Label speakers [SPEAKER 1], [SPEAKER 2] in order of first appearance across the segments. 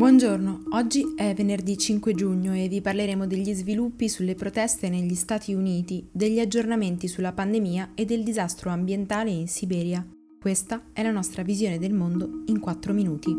[SPEAKER 1] Buongiorno, oggi è venerdì 5 giugno e vi parleremo degli sviluppi sulle proteste negli Stati Uniti, degli aggiornamenti sulla pandemia e del disastro ambientale in Siberia. Questa è la nostra visione del mondo in 4 minuti.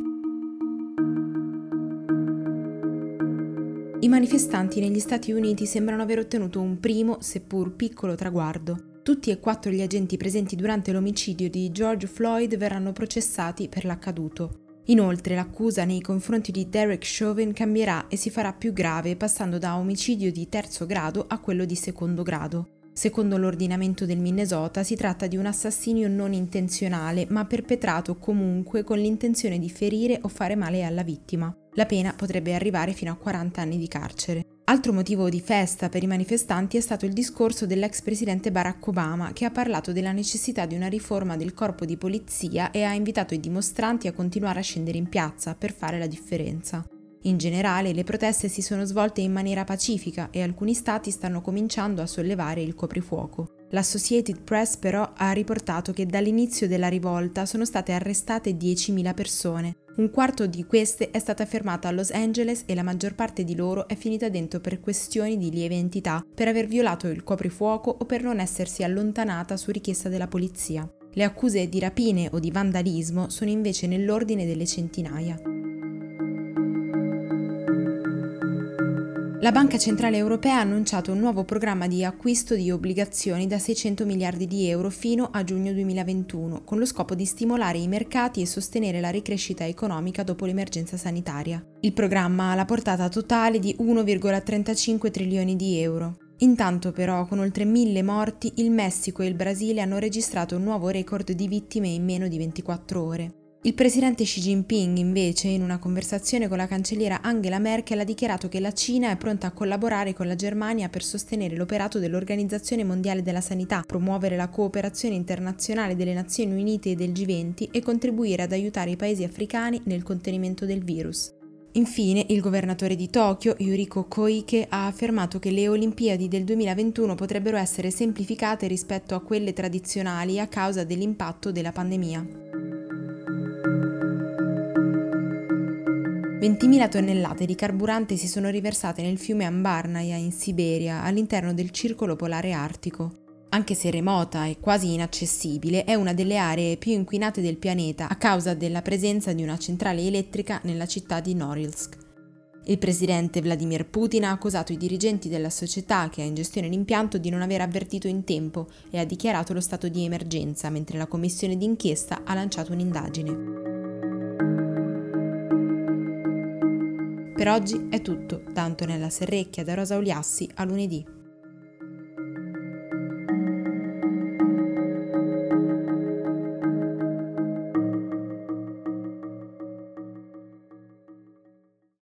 [SPEAKER 1] I manifestanti negli Stati Uniti sembrano aver ottenuto un primo, seppur piccolo, traguardo. Tutti e quattro gli agenti presenti durante l'omicidio di George Floyd verranno processati per l'accaduto. Inoltre l'accusa nei confronti di Derek Chauvin cambierà e si farà più grave passando da omicidio di terzo grado a quello di secondo grado. Secondo l'ordinamento del Minnesota si tratta di un assassinio non intenzionale, ma perpetrato comunque con l'intenzione di ferire o fare male alla vittima. La pena potrebbe arrivare fino a 40 anni di carcere. Altro motivo di festa per i manifestanti è stato il discorso dell'ex presidente Barack Obama, che ha parlato della necessità di una riforma del corpo di polizia e ha invitato i dimostranti a continuare a scendere in piazza per fare la differenza. In generale, le proteste si sono svolte in maniera pacifica e alcuni stati stanno cominciando a sollevare il coprifuoco. L'Associated Press però ha riportato che dall'inizio della rivolta sono state arrestate 10.000 persone. Un quarto di queste è stata fermata a Los Angeles e la maggior parte di loro è finita dentro per questioni di lieve entità, per aver violato il coprifuoco o per non essersi allontanata su richiesta della polizia. Le accuse di rapine o di vandalismo sono invece nell'ordine delle centinaia. La Banca Centrale Europea ha annunciato un nuovo programma di acquisto di obbligazioni da 600 miliardi di euro fino a giugno 2021, con lo scopo di stimolare i mercati e sostenere la ricrescita economica dopo l'emergenza sanitaria. Il programma ha la portata totale di 1,35 trilioni di euro. Intanto però, con oltre mille morti, il Messico e il Brasile hanno registrato un nuovo record di vittime in meno di 24 ore. Il presidente Xi Jinping, invece, in una conversazione con la cancelliera Angela Merkel, ha dichiarato che la Cina è pronta a collaborare con la Germania per sostenere l'operato dell'Organizzazione Mondiale della Sanità, promuovere la cooperazione internazionale delle Nazioni Unite e del G20 e contribuire ad aiutare i paesi africani nel contenimento del virus. Infine, il governatore di Tokyo, Yuriko Koike, ha affermato che le Olimpiadi del 2021 potrebbero essere semplificate rispetto a quelle tradizionali a causa dell'impatto della pandemia. 20.000 tonnellate di carburante si sono riversate nel fiume Ambarnaya in Siberia, all'interno del circolo polare artico. Anche se remota e quasi inaccessibile, è una delle aree più inquinate del pianeta a causa della presenza di una centrale elettrica nella città di Norilsk. Il presidente Vladimir Putin ha accusato i dirigenti della società che ha in gestione l'impianto di non aver avvertito in tempo e ha dichiarato lo stato di emergenza, mentre la commissione d'inchiesta ha lanciato un'indagine. Per oggi è tutto, da Antonella Serrecchia da Rosa Uliassi a lunedì.